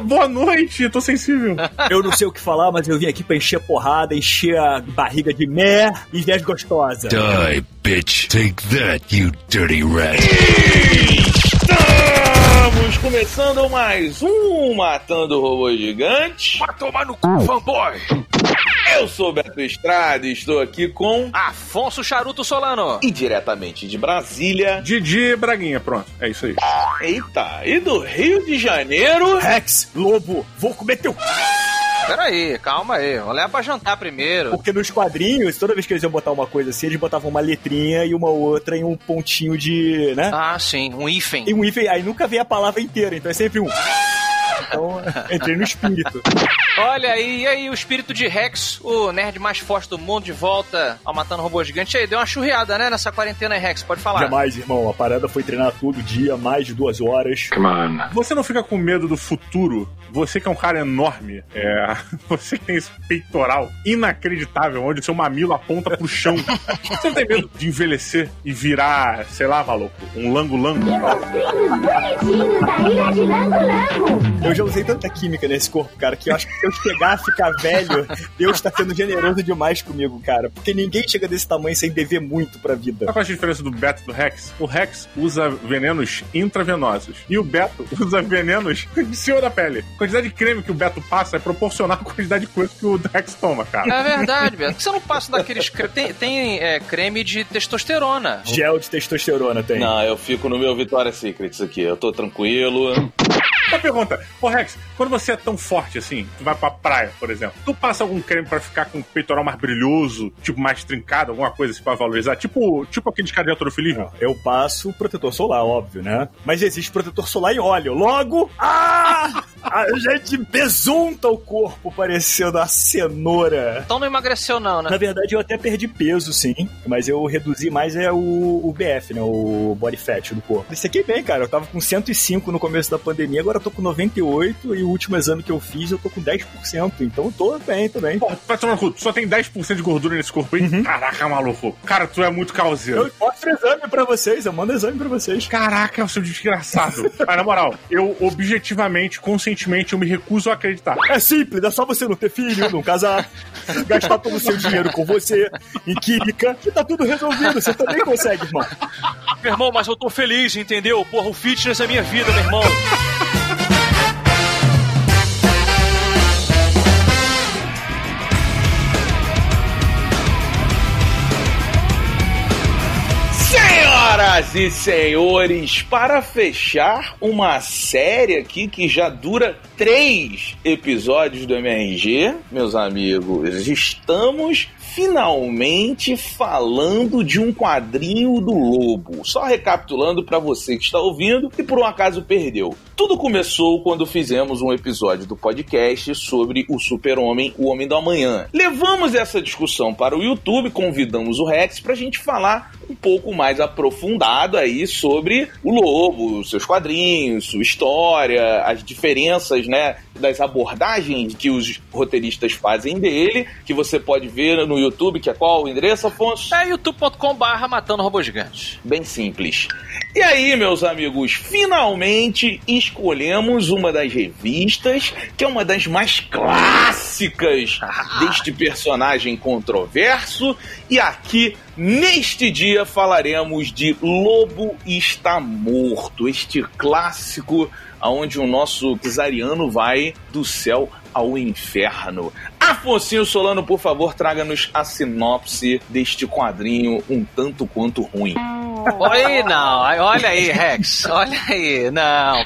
Boa noite, tô sensível. Eu não sei o que falar, mas eu vim aqui pra encher porrada, encher a barriga de mer e viés gostosa. Die, bitch. Take that, you dirty rat. Estamos começando mais um Matando Robô Gigante. Vai tomar no cu, fanboy! Eu sou Beto Estrada e estou aqui com. Afonso Charuto Solano! E diretamente de Brasília. Didi Braguinha, pronto. É isso aí. Eita, e do Rio de Janeiro. Rex, lobo, vou comer teu. Peraí, calma aí. Vamos levar pra jantar primeiro. Porque nos quadrinhos, toda vez que eles iam botar uma coisa assim, eles botavam uma letrinha e uma outra em um pontinho de. né? Ah, sim, um hífen. E um hífen, aí nunca vem a palavra inteira, então é sempre um. Então, entrei no espírito. Olha aí, e aí o espírito de Rex, o nerd mais forte do mundo, de volta ao Matando Robô Gigante. E aí, deu uma churriada, né, nessa quarentena aí, Rex, pode falar. Jamais, irmão. A parada foi treinar todo dia, mais de duas horas. Come on. Você não fica com medo do futuro? Você que é um cara enorme, é, você que tem esse peitoral inacreditável, onde seu mamilo aponta pro chão. Você não tem medo de envelhecer e virar, sei lá, maluco, um lango-lango? bonitinho da ilha de Lango Lango. Eu já usei tanta química nesse corpo, cara, que eu acho que se eu chegar a ficar velho, Deus tá sendo generoso demais comigo, cara. Porque ninguém chega desse tamanho sem dever muito pra vida. Sabe qual é a diferença do Beto e do Rex? O Rex usa venenos intravenosos e o Beto usa venenos de cima da pele. A quantidade de creme que o Beto passa é proporcional à quantidade de coisa que o Rex toma, cara. É verdade, Beto. Por que você não passa daqueles. cre- Tem, tem é, creme de testosterona. Gel de testosterona tem. Não, eu fico no meu Victoria's Secrets aqui. Eu tô tranquilo. Uma pergunta, ô Rex, quando você é tão forte assim, tu vai pra praia, por exemplo, tu passa algum creme pra ficar com o peitoral mais brilhoso, tipo mais trincado, alguma coisa assim pra valorizar? Tipo, tipo aqueles caras de autorofilismo? Eu passo protetor solar, óbvio, né? Mas existe protetor solar em óleo. Logo, ah! A gente besunta o corpo parecendo a cenoura. Então não emagreceu, não, Na né? verdade, eu até perdi peso, sim. Mas eu reduzi mais é o, o BF, né? O body fat do corpo. Isso aqui bem, cara. Eu tava com 105 no começo da pandemia, agora eu tô com 98 e o último exame que eu fiz eu tô com 10%. Então eu tô bem também. Tu vai tomar cu, tu só tem 10% de gordura nesse corpo aí? Caraca, maluco. Cara, tu é muito causeiro. Eu mostro exame pra vocês, eu mando exame pra vocês. Caraca, o seu desgraçado. Mas na moral, eu objetivamente, conscientemente, eu me recuso a acreditar. É simples, é só você não ter filho, não casar, gastar todo o seu dinheiro com você, em química, que tá tudo resolvido. Você também consegue, irmão. Meu irmão, mas eu tô feliz, entendeu? Porra, o fitness é minha vida, meu irmão. Senhoras e senhores, para fechar uma série aqui que já dura três episódios do MRG, meus amigos, estamos finalmente falando de um quadrinho do Lobo. Só recapitulando para você que está ouvindo e por um acaso perdeu. Tudo começou quando fizemos um episódio do podcast sobre o Super-Homem, o Homem do Amanhã. Levamos essa discussão para o YouTube, convidamos o Rex para a gente falar um pouco mais aprofundado aí sobre o Lobo, seus quadrinhos, sua história, as diferenças, né, das abordagens que os roteiristas fazem dele, que você pode ver no YouTube, que é qual o endereço, Afonso? É youtube.com barra matando robô gigante. Bem simples. E aí, meus amigos, finalmente escolhemos uma das revistas que é uma das mais clássicas deste personagem controverso. E aqui, neste dia, falaremos de Lobo Está Morto, este clássico aonde o nosso Kizariano vai do céu ao inferno. Afonso Solano, por favor, traga-nos a sinopse deste quadrinho um tanto quanto ruim. Olha aí, não. Olha aí, Rex. Olha aí, não.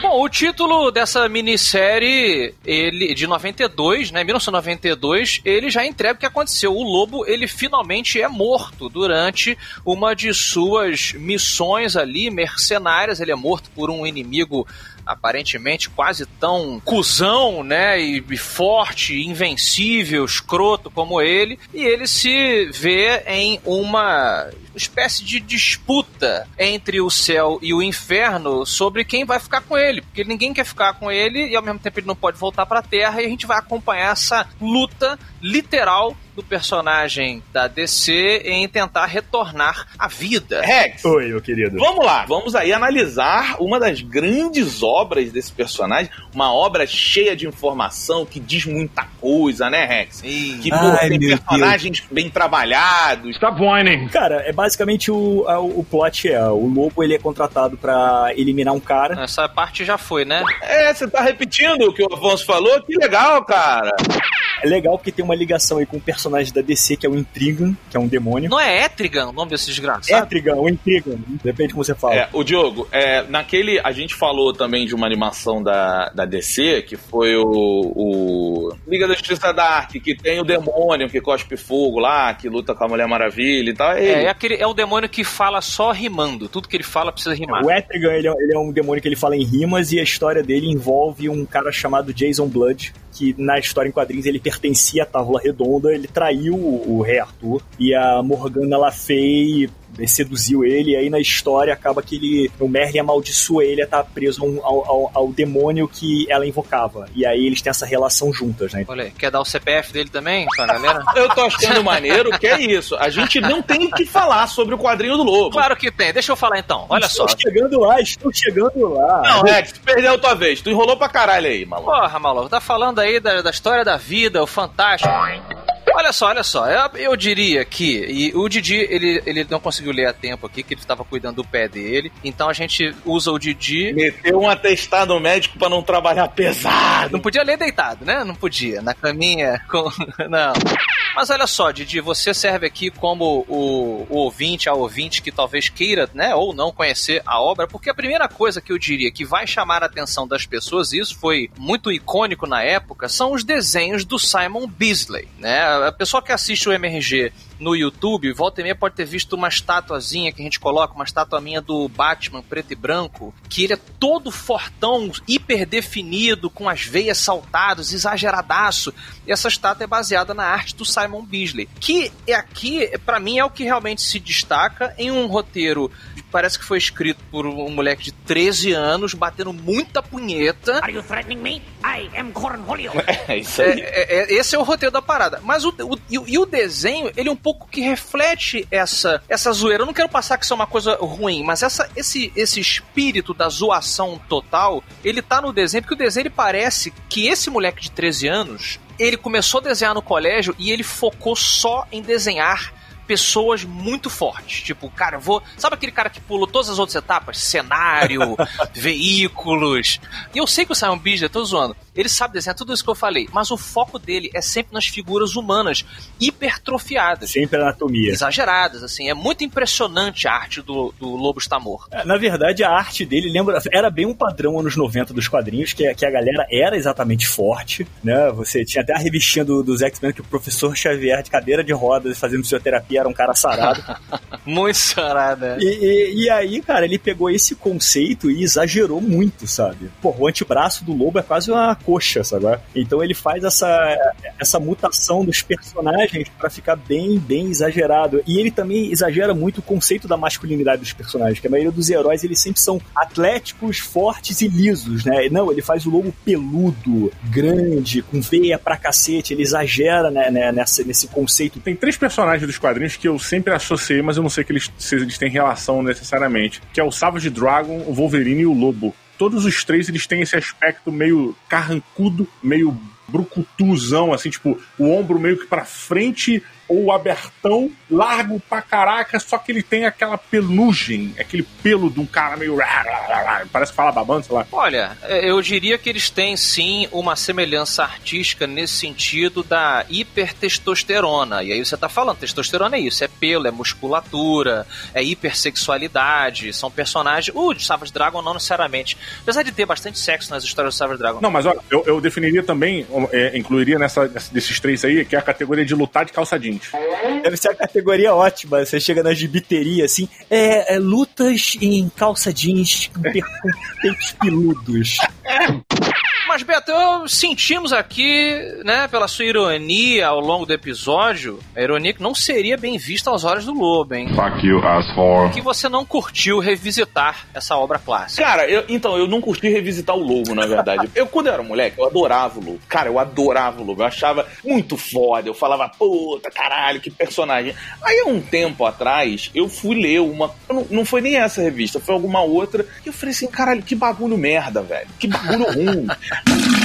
Bom, o título dessa minissérie, ele de 92, né, 1992, ele já entrega o que aconteceu. O lobo, ele finalmente é morto durante uma de suas missões ali mercenárias. Ele é morto por um inimigo aparentemente quase tão cuzão, né, e, e forte, invencível, escroto como ele, e ele se vê em uma espécie de disputa entre o céu e o inferno sobre quem vai ficar com ele, porque ninguém quer ficar com ele e ao mesmo tempo ele não pode voltar para a Terra e a gente vai acompanhar essa luta literal do personagem da DC em tentar retornar à vida. Rex, Oi, meu querido. vamos lá. Vamos aí analisar uma das grandes obras desse personagem. Uma obra cheia de informação, que diz muita coisa, né, Rex? Que pô, Ai, tem personagens bem trabalhados. Stop whining. Cara, é basicamente o, a- o plot é, o lobo ele é contratado pra eliminar um cara. Essa parte já foi, né? É, você tá repetindo o que o Afonso falou? Que legal, cara. É legal porque tem uma ligação aí com um personagem da DC que é o Intrigan, que é um demônio. Não é Etrigan o nome desse desgraçado? Etrigan, o Intrigan, depende como você fala. É, o Diogo, é, naquele. A gente falou também de uma animação da, da DC, que foi o, o Liga da Justiça Dark, que tem o demônio que cospe fogo lá, que luta com a Mulher Maravilha e tal. É, É, ele. é, aquele, é o demônio que fala só rimando. Tudo que ele fala precisa rimar. O Etrigan, ele é, ele é um demônio que ele fala em rimas e a história dele envolve um cara chamado Jason Blood, que na história em quadrinhos ele pertencia à Távola Redonda, ele traiu o, rei Arthur e a Morgana Le Fay seduziu ele, e aí na história acaba que ele, o Merlin amaldiçoa ele a estar preso a um- ao, ao- ao demônio que ela invocava. E aí eles têm essa relação juntas, né? Olha aí, quer dar o CPF dele também pra galera? Eu tô achando maneiro que é isso. A gente não tem o que falar sobre o quadrinho do Lobo. Claro que tem, deixa eu falar então. Olha só. Estou chegando lá, estou chegando lá. Não, Rex, perdeu tua vez. Tu enrolou pra caralho aí, maluco. Porra, maluco, tá falando aí da, da história da vida, o fantástico. Olha só, olha só, eu, eu diria que e o Didi, ele, ele não conseguiu ler a tempo aqui, que ele estava cuidando do pé dele, então a gente usa o Didi. Meteu um atestado médico pra não trabalhar pesado. Não podia ler deitado, né? Não podia, na caminha, com... não. Mas olha só, Didi, você serve aqui como o, o ouvinte, a ouvinte que talvez queira, né, ou não conhecer a obra, porque a primeira coisa que eu diria que vai chamar a atenção das pessoas, e isso foi muito icônico na época, são os desenhos do Simon Beasley, né? A pessoa que assiste o MRG no YouTube, volta e meia pode ter visto uma estatuazinha que a gente coloca, uma estátua minha do Batman preto e branco, que ele é todo fortão, hiper definido, com as veias saltadas, exageradaço. E essa estátua é baseada na arte do Simon Beasley, que é aqui, pra mim, é o que realmente se destaca em um roteiro parece que foi escrito por um moleque de 13 anos, batendo muita punheta. Are you threatening me? I am Cornholio. É isso É, aí. é, é, esse é o roteiro da parada. Mas o, o- e, o- e o desenho, ele é um pouco que reflete essa, essa zoeira. Eu não quero passar que isso é uma coisa ruim, mas essa, esse, esse espírito da zoação total, ele tá no desenho, porque o desenho ele parece que esse moleque de 13 anos, ele começou a desenhar no colégio e ele focou só em desenhar pessoas muito fortes. Tipo, cara, vou. Sabe aquele cara que pulou todas as outras etapas? Cenário, veículos. E eu sei que o Simon Beasley, tô zoando. Ele sabe desenhar tudo isso que eu falei, mas o foco dele é sempre nas figuras humanas, hipertrofiadas. Sempre anatomia. Exageradas, assim. É muito impressionante a arte do, do Lobo Está Morto. É, Na verdade, a arte dele lembra. Era bem um padrão anos 90 dos quadrinhos, que, que a galera era exatamente forte, né? Você tinha até a revistinha do, dos X-Men que o professor Xavier, de cadeira de rodas, fazendo fisioterapia, era um cara sarado. Muito sarada. E, e- e aí, cara, ele pegou esse conceito e exagerou muito, sabe? Pô, o antebraço do lobo é quase uma coxa, sabe? Então ele faz essa, essa mutação dos personagens pra ficar bem, bem exagerado. E ele também exagera muito o conceito da masculinidade dos personagens, que a maioria dos heróis eles sempre são atléticos, fortes e lisos, né? Não, ele faz o lobo peludo, grande, com veia pra cacete, ele exagera né, né, nessa, nesse conceito Tem três personagens dos quadrinhos que eu sempre associei, mas eu não sei que eles, se eles têm relação necessariamente. Que é o Savage Dragon, o Wolverine e o Lobo. Todos os três eles têm esse aspecto meio carrancudo, meio brucutuzão, assim, tipo, o ombro meio que pra frente ou abertão, largo pra caraca, só que ele tem aquela pelugem, aquele pelo de um cara meio. Parece que fala babando, sei lá. Olha, eu diria que eles têm sim uma semelhança artística nesse sentido da hipertestosterona. E aí você tá falando, testosterona é isso, é pelo, é musculatura, é hipersexualidade, são personagens. O de Savage Dragon não necessariamente. Apesar de ter bastante sexo nas histórias do Savage Dragon. Não, mas olha, eu, eu definiria também, é, incluiria nessa, desses três aí, que é a categoria de lutar de calça jeans. Deve ser a categoria ótima. Você chega na gibiteria assim, é, é, lutas em calça jeans com, peitos peludos. Mas eu sentimos aqui, né, pela sua ironia ao longo do episódio, a ironia que não seria bem vista aos olhos do Lobo, hein? Fuck you, asshole. Que você não curtiu revisitar essa obra clássica. Cara, eu- então, eu não curti revisitar o Lobo, na verdade. Eu, quando eu era moleque, eu adorava o Lobo. Cara, eu adorava o Lobo. Eu achava muito foda. Eu falava, puta, caralho, que personagem. Aí, há um tempo atrás, eu fui ler uma. Não, não foi nem essa revista, foi alguma outra. E eu falei assim, caralho, que bagulho merda, velho. Que bagulho ruim. Thank you.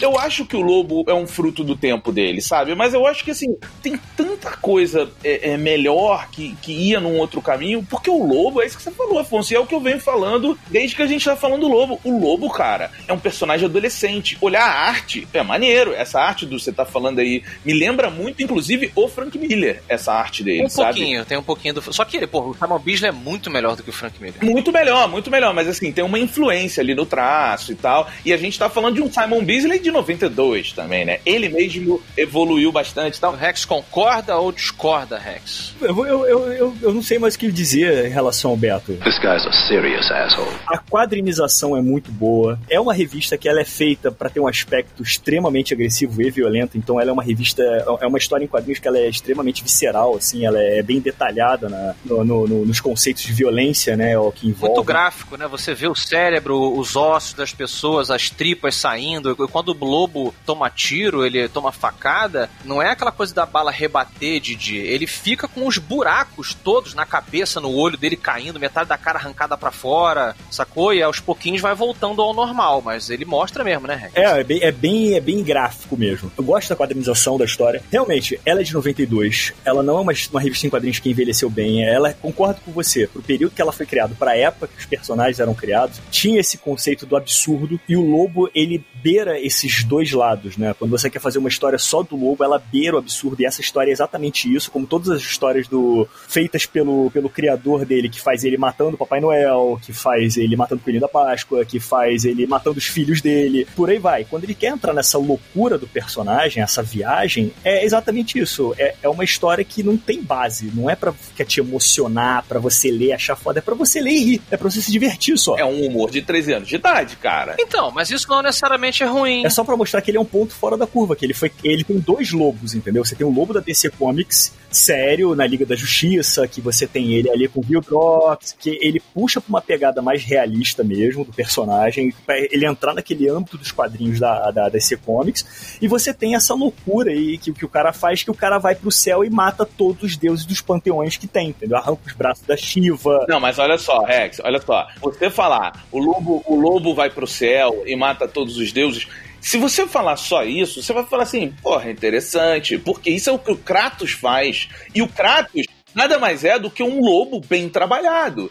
Eu acho que o Lobo é um fruto do tempo dele, sabe? Mas eu acho que, assim, tem tanta coisa é, é, melhor que, que ia num outro caminho, porque o Lobo, é isso que você falou, Afonso, e é o que eu venho falando desde que a gente tá falando do Lobo. O Lobo, cara, é um personagem adolescente. Olhar a arte é maneiro. Essa arte do você tá falando aí me lembra muito, inclusive, o Frank Miller, essa arte dele, Um sabe? pouquinho, tem um pouquinho do. Só que ele, pô, o Simon Bisley é muito melhor do que o Frank Miller. Muito melhor, muito melhor, mas assim, tem uma influência ali no traço e tal. E a gente tá falando de um Simon Beasley de 92 também, né? Ele mesmo evoluiu bastante e tal. Rex concorda ou discorda, Rex? Eu, eu, eu, eu, eu não sei mais o que dizer em relação ao Beto. This guy's a serious asshole. A quadrinização é muito boa. É uma revista que ela é feita para ter um aspecto extremamente agressivo e violento. Então ela é uma revista, é uma história em quadrinhos que ela é extremamente visceral, assim, ela é bem detalhada na- no- no- no- nos conceitos de violência, né, o que envolve. Muito gráfico, né? Você vê o cérebro, os ossos das pessoas, as tripas saindo. Quando o lobo toma tiro, ele toma facada, não é aquela coisa da bala rebater, Didi. Ele fica com os buracos todos na cabeça, no olho dele caindo, metade da cara arrancada pra fora, sacou? E aos pouquinhos vai voltando ao normal, mas ele mostra mesmo, né, Rex? É, é bem, é, bem, é bem gráfico mesmo. Eu gosto da quadrinização da história. Realmente, ela é de 92. Ela não é uma, uma revista em quadrinhos que envelheceu bem. Ela, concordo com você, pro período que ela foi criada, pra época que os personagens eram criados, tinha esse conceito do absurdo. E o Lobo, ele beira esses dois lados, né? Quando você quer fazer uma história só do Lobo, ela beira o absurdo. E essa história é exatamente isso, como todas as histórias do feitas pelo, pelo criador dele, que faz ele matando o Papai Noel, que faz ele matando o Coelhinho da Páscoa, que faz ele matando os filhos dele, por aí vai. Quando ele quer entrar nessa loucura do personagem, essa viagem, é exatamente isso. É, é uma história que não tem base, não é pra quer te emocionar, pra você ler, achar foda, é pra você ler e rir, é pra você se divertir só. É um humor de 13 anos de idade, cara. Então, mas isso não necessariamente é ruim. É só pra mostrar que ele é um ponto fora da curva, que ele foi, ele tem dois lobos, entendeu? Você tem o lobo da DC Comics, sério, na Liga da Justiça, que você tem ele ali com o Viltrox, que ele puxa pra uma pegada mais realista mesmo do personagem, pra ele entrar naquele âmbito dos quadrinhos da, da DC Comics, e você tem essa loucura aí que, que o cara faz, que o cara vai pro céu e mata todos os deuses dos panteões que tem, entendeu? Arranca os braços da Shiva. Não, mas olha só, Rex, olha só. Você falar, o lobo, o lobo vai pro céu e mata todos os deuses. Se você falar só isso, você vai falar assim, porra, interessante, porque isso é o que o Kratos faz. E o Kratos nada mais é do que um lobo bem trabalhado.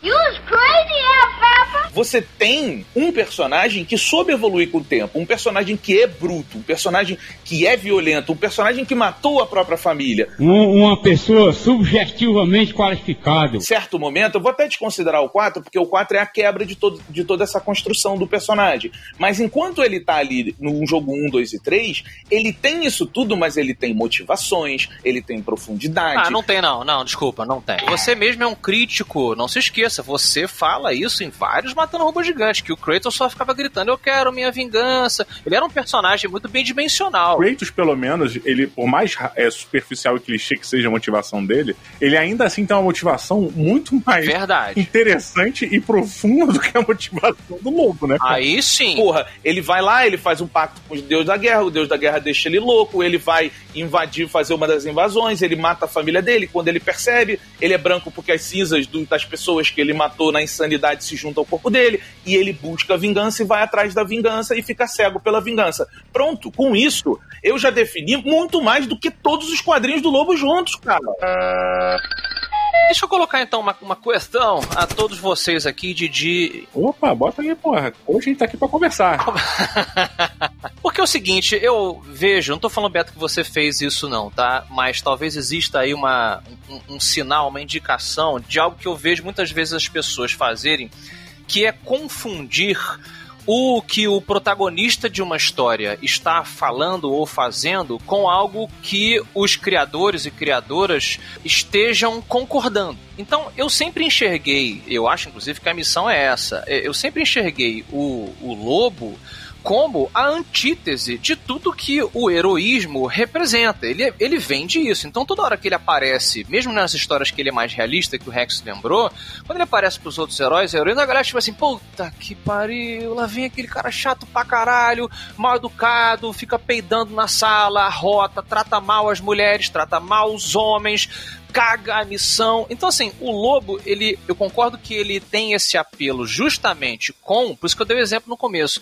Você tem um personagem que soube evoluir com o tempo, um personagem que é bruto, um personagem que é violento, um personagem que matou a própria família. Um- uma pessoa subjetivamente qualificada. Em certo momento, eu vou até desconsiderar o 4, porque o 4 é a quebra de, todo, de toda essa construção do personagem. Mas enquanto ele tá ali no jogo 1, 2 e 3, ele tem isso tudo, mas ele tem motivações, ele tem profundidade. Ah, não tem não, não, desculpa, não tem. Você mesmo é um crítico, não se esqueça, você fala isso em vários Matando Robô Gigante, que o Kratos só ficava gritando, eu quero minha vingança. Ele era um personagem muito bem dimensional. Kratos, pelo menos, ele, por mais é, superficial e clichê que seja a motivação dele, ele ainda assim tem uma motivação muito mais Verdade. interessante e profunda do que a motivação do lobo, né? cara? Aí sim. Porra, ele vai lá, ele faz um pacto com o deus da guerra, o deus da guerra deixa ele louco, ele vai invadir, fazer uma das invasões, ele mata a família dele, quando ele percebe, ele é branco porque as cinzas das pessoas que ele matou na insanidade se juntam ao corpo dele, e ele busca vingança e vai atrás da vingança e fica cego pela vingança. Pronto, com isso, eu já defini muito mais do que todos os quadrinhos do Lobo juntos, cara. Deixa eu colocar então uma, uma questão a todos vocês aqui, Didi. Opa, bota aí, porra. Hoje a gente tá aqui pra conversar. Porque é o seguinte, eu vejo, não tô falando, Beto, que você fez isso não, tá? Mas talvez exista aí uma, um, um sinal, uma indicação de algo que eu vejo muitas vezes as pessoas fazerem, que é confundir o que o protagonista de uma história está falando ou fazendo com algo que os criadores e criadoras estejam concordando. Então, eu sempre enxerguei, eu acho inclusive que a missão é essa, eu sempre enxerguei o, o lobo como a antítese de tudo que o heroísmo representa. Ele, ele vende isso. Então, toda hora que ele aparece, mesmo nas histórias que ele é mais realista, que o Rex lembrou, quando ele aparece pros outros heróis, a heroína, a galera tipo assim, puta que pariu, lá vem aquele cara chato pra caralho, mal educado, fica peidando na sala, rota, trata mal as mulheres, trata mal os homens, caga a missão. Então, assim, o lobo, ele, eu concordo que ele tem esse apelo justamente com, por isso que eu dei o exemplo no começo,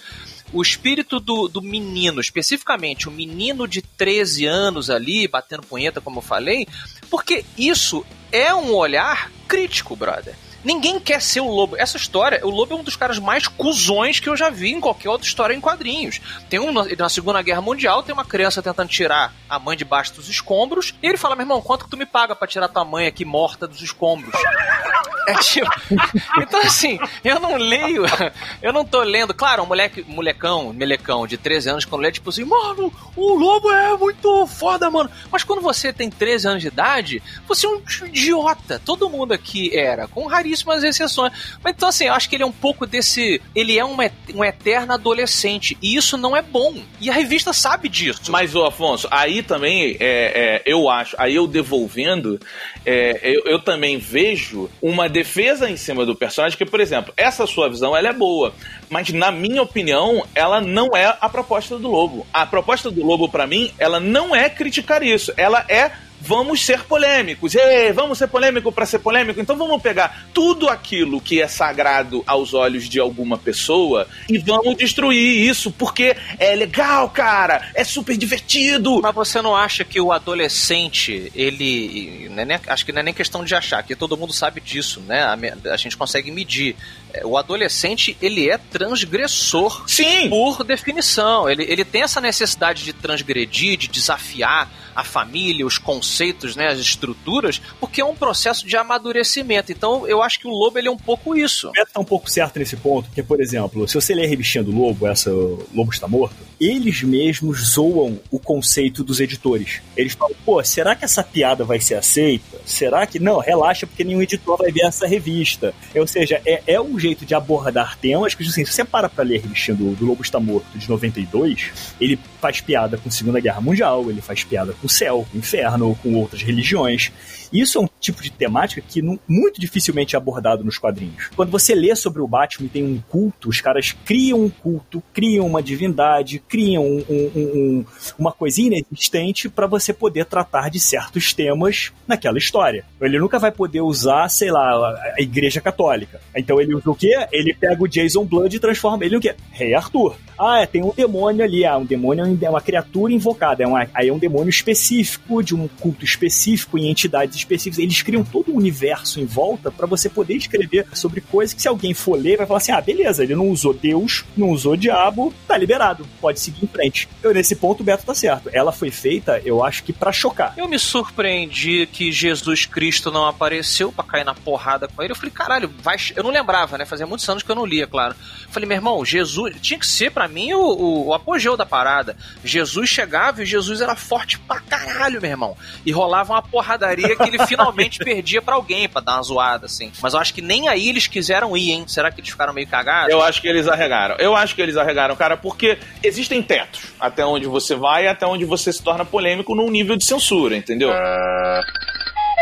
o espírito do, do menino, especificamente o menino de 13 anos ali, batendo punheta, como eu falei, porque isso é um olhar crítico, brother. Ninguém quer ser o lobo. Essa história, o lobo é um dos caras mais cuzões que eu já vi em qualquer outra história em quadrinhos. Tem um na Segunda Guerra Mundial, tem uma criança tentando tirar a mãe debaixo dos escombros, e ele fala: meu irmão, quanto que tu me paga para tirar tua mãe aqui morta dos escombros? É tipo. Então, assim, eu não leio. Eu não tô lendo. Claro, um moleque, molecão, melecão de 13 anos, quando lê, tipo assim, mano, o lobo é muito foda, mano. Mas quando você tem 13 anos de idade, você é um idiota. Todo mundo aqui era, com raríssimas exceções. Mas então, assim, eu acho que ele é um pouco desse. Ele é um, um eterno adolescente. E isso não é bom. E a revista sabe disso. Mas, ô Afonso, aí também é, é eu acho, aí eu devolvendo, é, eu, eu também vejo uma defesa em cima do personagem, que, por exemplo, essa sua visão ela é boa, mas na minha opinião, ela não é a proposta do Lobo. A proposta do Lobo, para mim, ela não é criticar isso, ela é vamos ser polêmicos. Ei, vamos ser polêmico para ser polêmico. Então vamos pegar tudo aquilo que é sagrado aos olhos de alguma pessoa e vamos destruir isso, porque é legal, cara, é super divertido. Mas você não acha que o adolescente, ele. Né, acho que não é nem questão de achar, que todo mundo sabe disso, né? A gente consegue medir. É, o adolescente, ele é transgressor. Sim! Por definição. Ele, ele tem essa necessidade de transgredir, de desafiar a família, os conceitos, né, as estruturas, porque é um processo de amadurecimento. Então, eu acho que o Lobo ele é um pouco isso. O Beto tá um pouco certo nesse ponto, porque, por exemplo, se você ler a revistinha do Lobo, essa Lobo está morto, eles mesmos zoam o conceito dos editores. Eles falam, pô, será que essa piada vai ser aceita? Será que. Não, relaxa, porque nenhum editor vai ver essa revista. Ou seja, é, é um jeito de abordar temas que, assim, se você para pra ler a revistinha do, do Lobo está morto de 92, ele faz piada com a Segunda Guerra Mundial, ele faz piada com o céu, com o inferno, com outras religiões. Isso é um tipo de temática que não, muito dificilmente é abordado nos quadrinhos. Quando você lê sobre o Batman e tem um culto, os caras criam um culto, criam uma divindade, criam um, um, um, uma coisa inexistente para você poder tratar de certos temas naquela história. Ele nunca vai poder usar, sei lá, a Igreja Católica. Então ele usa o quê? Ele pega o Jason Blood e transforma ele no quê? Rei Arthur. Ah, é, tem um demônio ali. Ah, um demônio é uma criatura invocada. É uma, aí é um demônio específico, de um culto específico, em entidades específicos. Eles criam todo um universo em volta para você poder escrever sobre coisas que se alguém for ler, vai falar assim: ah, beleza, ele não usou Deus, não usou diabo, tá liberado, pode seguir em frente. Eu, nesse ponto, o Beto tá certo. Ela foi feita, eu acho que para chocar. Eu me surpreendi que Jesus Cristo não apareceu para cair na porrada com ele. Eu falei, caralho, vai. Eu não lembrava, né? Fazia muitos anos que eu não lia, claro. Eu falei, meu irmão, Jesus tinha que ser para mim o, o, o apogeu da parada. Jesus chegava e Jesus era forte pra caralho, meu irmão. E rolava uma porradaria que ele finalmente perdia para alguém, para dar uma zoada, assim. Mas eu acho que nem aí eles quiseram ir, hein? Será que eles ficaram meio cagados? Eu acho que eles arregaram. Eu acho que eles arregaram, cara, porque existem tetos até onde você vai e até onde você se torna polêmico num nível de censura, entendeu?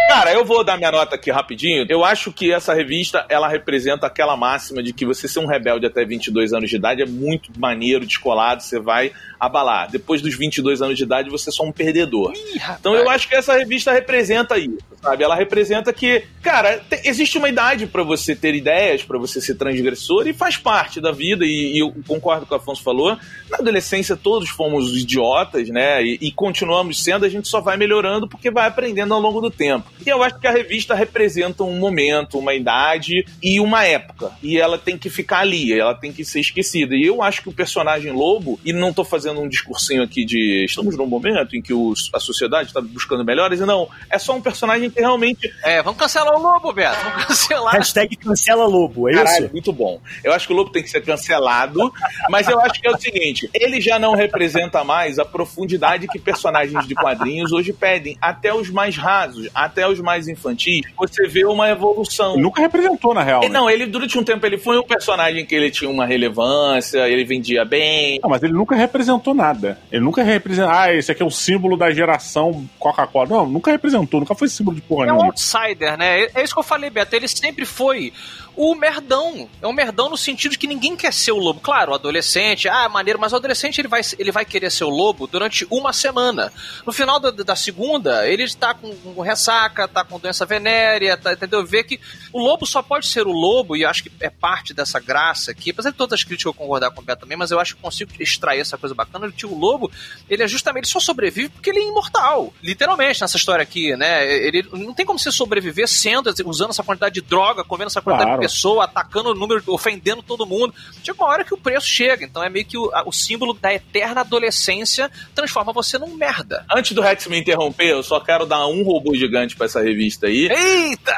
Cara, eu vou dar minha nota aqui rapidinho. Eu acho que essa revista, ela representa aquela máxima de que você ser um rebelde até 22 anos de idade é muito maneiro, descolado, você vai abalar. Depois dos 22 anos de idade, você é só um perdedor. Ih, então eu acho que essa revista representa isso, sabe? Ela representa que, cara, te, existe uma idade para você ter ideias, para você ser transgressor e faz parte da vida. E, e, eu concordo com o que o Afonso falou. Na adolescência, todos fomos idiotas, né? E, e continuamos sendo, a gente só vai melhorando porque vai aprendendo ao longo do tempo. E eu acho que a revista representa um momento, uma idade e uma época. E ela tem que ficar ali, ela tem que ser esquecida. E eu acho que o personagem Lobo, e não tô fazendo fazendo um discursinho aqui de estamos num momento em que os, a sociedade está buscando melhores, e não, é só um personagem que realmente. É, vamos cancelar o Lobo, Beto, vamos cancelar. Hashtag cancela Lobo, é Caralho, isso? muito bom. Eu acho que o Lobo tem que ser cancelado, mas eu acho que é o seguinte: ele já não representa mais a profundidade que personagens de quadrinhos hoje pedem, até os mais rasos, até os mais infantis, você vê uma evolução. Ele nunca representou, na real. E, né? não, ele durante um tempo ele foi um personagem que ele tinha uma relevância, ele vendia bem. Não, mas ele nunca representou nada. Ele nunca representou. Ah, esse aqui é o símbolo da geração Coca-Cola. Não, nunca representou, nunca foi símbolo de porra É um nenhuma. outsider, né? É isso que eu falei, Beto. Ele sempre foi o merdão. É um merdão no sentido de que ninguém quer ser o lobo. Claro, o adolescente, ah, maneiro, mas o adolescente ele vai, ele vai querer ser o lobo durante uma semana. No final da, da segunda, ele está com, com ressaca, tá com doença venérea, tá, entendeu? Vê que o lobo só pode ser o lobo, e acho que é parte dessa graça aqui, apesar de todas as críticas eu concordar com o Beto também, mas eu acho que consigo extrair essa coisa bacana que o lobo, ele é justamente, ele só sobrevive porque ele é imortal. Literalmente, nessa história aqui, né? Ele não tem como você sobreviver sendo, usando essa quantidade de droga, comendo essa quantidade Claro. de pessoa, atacando o número, ofendendo todo mundo. Chega uma hora que o preço chega. Então é meio que o, o símbolo da eterna adolescência transforma você num merda. Antes do Rex me interromper, eu só quero dar um robô gigante pra essa revista aí. Eita!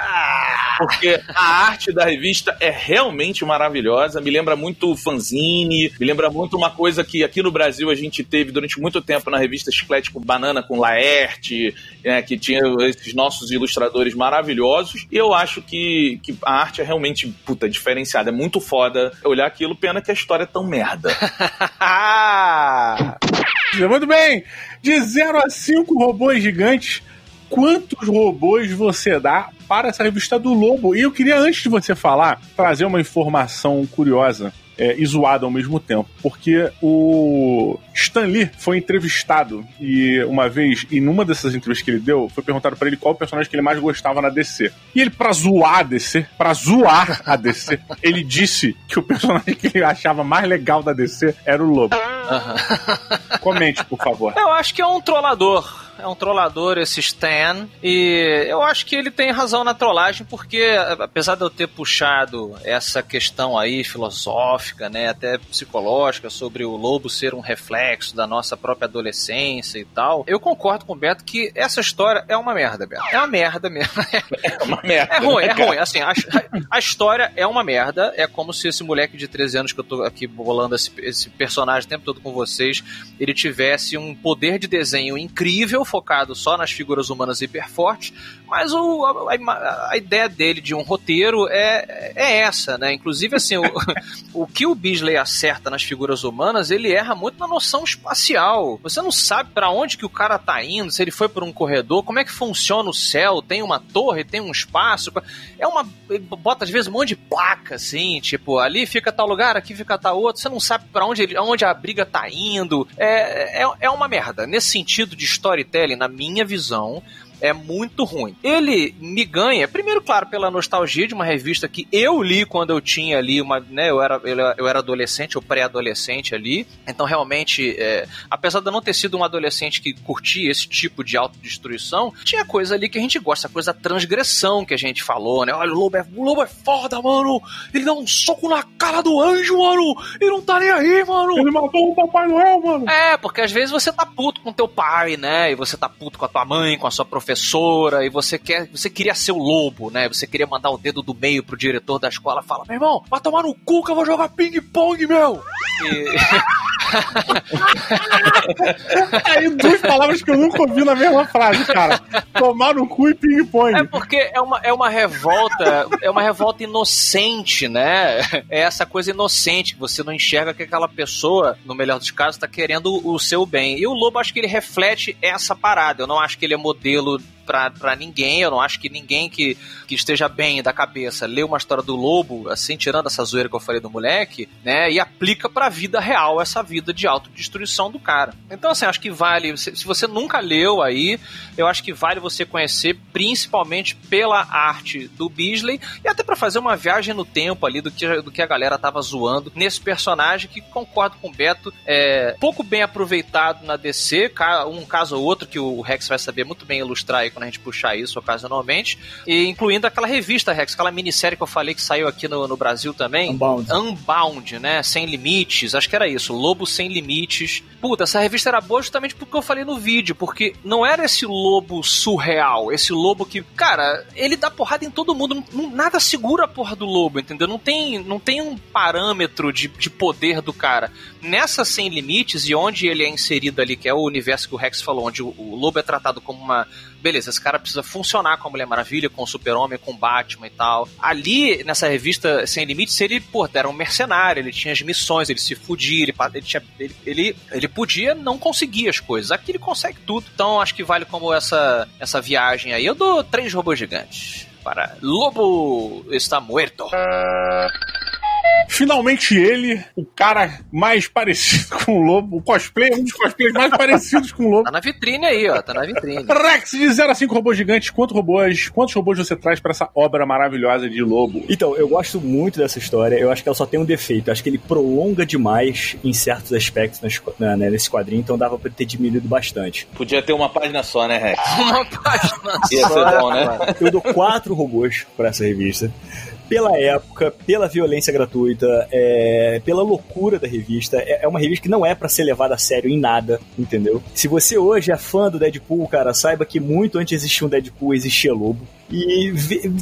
Porque a arte da revista é realmente maravilhosa, me lembra muito fanzine, me lembra muito uma coisa que aqui no Brasil a gente teve durante muito tempo na revista Chiclete com Banana, com Laerte, né, que tinha esses nossos ilustradores maravilhosos, e eu acho que, que a arte é realmente, puta, diferenciada, é muito foda olhar aquilo, pena que a história é tão merda. Muito bem. De 0 a 5 robôs gigantes, quantos robôs você dá para essa revista do Lobo? E eu queria, antes de você falar, trazer uma informação curiosa. É, e zoada ao mesmo tempo, porque o Stan Lee foi entrevistado e uma vez, e numa dessas entrevistas que ele deu, foi perguntado pra ele qual o personagem que ele mais gostava na DC. E ele, pra zoar a DC, pra zoar a DC, ele disse que o personagem que ele achava mais legal da DC era o Lobo. Comente, por favor. Eu acho que é um trollador. É um trollador esse Stan. E eu acho que ele tem razão na trollagem, porque apesar de eu ter puxado essa questão aí filosófica, né, até psicológica, sobre o lobo ser um reflexo da nossa própria adolescência e tal, eu concordo com o Beto que essa história é uma merda, Beto. É uma merda mesmo. É uma merda. É ruim, né, é ruim. Assim, a, a história é uma merda. É como se esse moleque de 13 anos que eu tô aqui bolando esse, esse personagem o tempo todo com vocês, ele tivesse um poder de desenho incrível, focado só nas figuras humanas hiperfortes, mas o, a, a- ideia dele de um roteiro é, é essa, né? Inclusive, assim, o, o que o Beasley acerta nas figuras humanas, ele erra muito na noção espacial. Você não sabe pra onde que o cara tá indo, se ele foi por um corredor, como é que funciona o céu, tem uma torre, tem um espaço. É uma. Bota às vezes um monte de placa, assim, tipo, ali fica tal lugar, aqui fica tal outro. Você não sabe pra onde, ele, aonde a briga tá indo. É, é, é uma merda. Nesse sentido de storytelling, na minha visão, é muito ruim. Ele me ganha, primeiro, claro, pela nostalgia de uma revista que eu li quando eu tinha ali uma, né, eu era, eu era- adolescente ou pré-adolescente ali, então realmente, é, apesar de eu não ter sido um adolescente que curtia esse tipo de autodestruição, tinha coisa ali que a gente gosta, coisa da transgressão que a gente falou, né, olha, o lobo é, o lobo é foda, mano, ele dá um soco na cara do anjo, mano, e não tá nem aí, mano, Ele matou o Papai Noel, mano. é, porque às vezes você tá puto com teu pai, né? E você tá puto com a tua mãe, com a sua professora, e você quer, você queria ser o lobo, né? Você queria mandar o dedo do meio pro diretor da escola, fala: "Meu irmão, vai tomar no cu que eu vou jogar ping-pong, meu". E- Aí duas palavras que eu nunca ouvi na mesma frase, cara. Tomar no cu e ping-pong. É porque é uma, é uma revolta, é uma revolta inocente, né? É essa coisa inocente que você não enxerga que aquela pessoa, no melhor dos casos, tá querendo o seu bem. E o Lobo, acho que ele reflete essa parada. Eu não acho que ele é modelo episode. Pra ninguém. Eu não acho que ninguém que, que esteja bem da cabeça lê uma história do Lobo, assim, tirando essa zoeira que eu falei do moleque, né? E aplica pra vida real essa vida de autodestruição do cara. Então, assim, acho que vale. Se, se você nunca leu aí, eu acho que vale você conhecer, principalmente pela arte do Beasley e até pra fazer uma viagem no tempo ali do que, do que a galera tava zoando nesse personagem que concordo com o Beto, é pouco bem aproveitado na DC, um caso ou outro que o Rex vai saber muito bem ilustrar aí quando a gente puxar isso ocasionalmente, e incluindo aquela revista, Rex, aquela minissérie que eu falei que saiu aqui no, no Brasil também. Unbound. Unbound, né? Sem limites, acho que era isso, Lobo Sem Limites. Puta, essa revista era boa justamente porque eu falei no vídeo, porque não era esse lobo surreal, esse lobo que, cara, ele dá porrada em todo mundo, não- nada segura a porra do lobo, entendeu? Não tem, não tem um parâmetro de, de poder do cara. Nessa Sem Limites e onde ele é inserido ali, que é o universo que o Rex falou, onde o, o lobo é tratado como uma beleza, esse cara precisa funcionar com a Mulher Maravilha, com o Super-Homem, com o Batman e tal. Ali, nessa revista Sem Limites, ele, pô, era um mercenário, ele tinha as missões, ele se fudia, ele, ele, tinha, ele, ele, ele podia não conseguir as coisas. Aqui ele consegue tudo. Então acho que vale como essa, essa viagem aí. Eu dou três robôs gigantes para Lobo está muerto. Finalmente ele, o cara mais parecido com o Lobo, o cosplay, um dos cosplays mais parecidos com o Lobo. Tá na vitrine aí, ó, tá na vitrine. Rex, de 0 a 5 robôs gigantes, quantos robôs, quantos robôs você traz para essa obra maravilhosa de Lobo? Então, eu gosto muito dessa história, eu acho que ela só tem um defeito, eu acho que ele prolonga demais em certos aspectos na, né, nesse quadrinho, então dava pra ter diminuído bastante. Podia ter uma página só, né, Rex? Uma página Ia só. ser bom, né? Eu dou quatro robôs para essa revista. Pela época, pela violência gratuita, é, pela loucura da revista. É, é uma revista que não é para ser levada a sério em nada, entendeu? Se você hoje é fã do Deadpool, cara, saiba que muito antes de existir um Deadpool, existia Lobo. E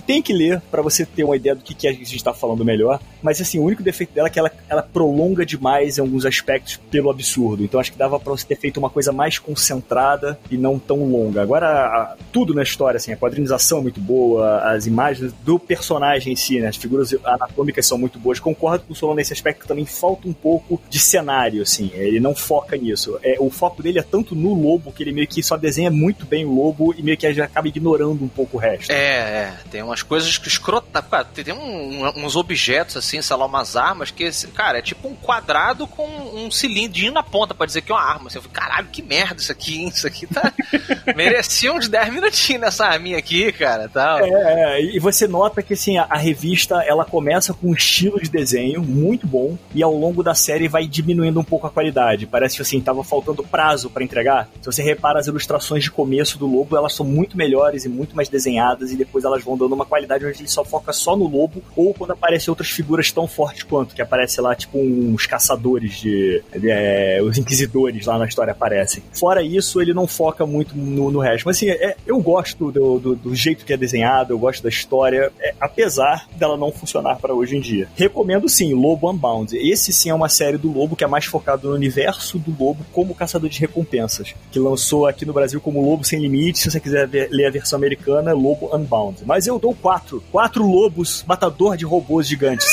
tem que ler para você ter uma ideia do que, que a gente tá falando melhor. Mas assim, o único defeito dela é que ela, ela prolonga demais em alguns aspectos pelo absurdo. Então acho que dava pra você ter feito uma coisa mais concentrada e não tão longa. Agora, a- tudo na história, assim, a quadrinização é muito boa, as imagens do personagem em si, né? As figuras anatômicas são muito boas. Concordo com o Solon nesse aspecto que também falta um pouco de cenário, assim. Ele não foca nisso. É, o foco dele é tanto no lobo que ele meio que só desenha muito bem o lobo e meio que acaba ignorando um pouco o resto. É, é, tem umas coisas que escrota. Cara, tem um- uns objetos assim, sei lá, umas armas que, cara, é tipo um quadrado com um cilindrinho na ponta pra dizer que é uma arma. Assim, eu fico, caralho, que merda isso aqui, hein? Isso aqui tá. Merecia uns 10 minutinhos nessa arminha aqui, cara, tal. É, é, e você nota que assim, a, a revista ela começa com um estilo de desenho muito bom e ao longo da série vai diminuindo um pouco a qualidade. Parece que assim, tava faltando prazo pra entregar. Se você repara as ilustrações de começo do Lobo, elas são muito melhores e muito mais desenhadas e depois elas vão dando uma qualidade onde ele só foca só no Lobo ou quando aparecem outras figuras tão fortes quanto, que aparece lá tipo uns caçadores de... é, os inquisidores lá na história aparecem. Fora isso, ele não foca muito no, no resto. Mas assim, é- eu gosto do, do, do jeito que é desenhado, eu gosto da história, é, apesar dela não funcionar para hoje em dia. Recomendo sim, Lobo Unbound. Esse sim é uma série do Lobo que é mais focado no universo do Lobo como caçador de recompensas, que lançou aqui no Brasil como Lobo Sem Limites. Se você quiser ver- ler a versão americana, Lobo Unbound. Mas eu dou quatro. Quatro lobos, matador de robôs gigantes.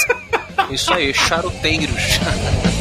Isso aí, charuteiros.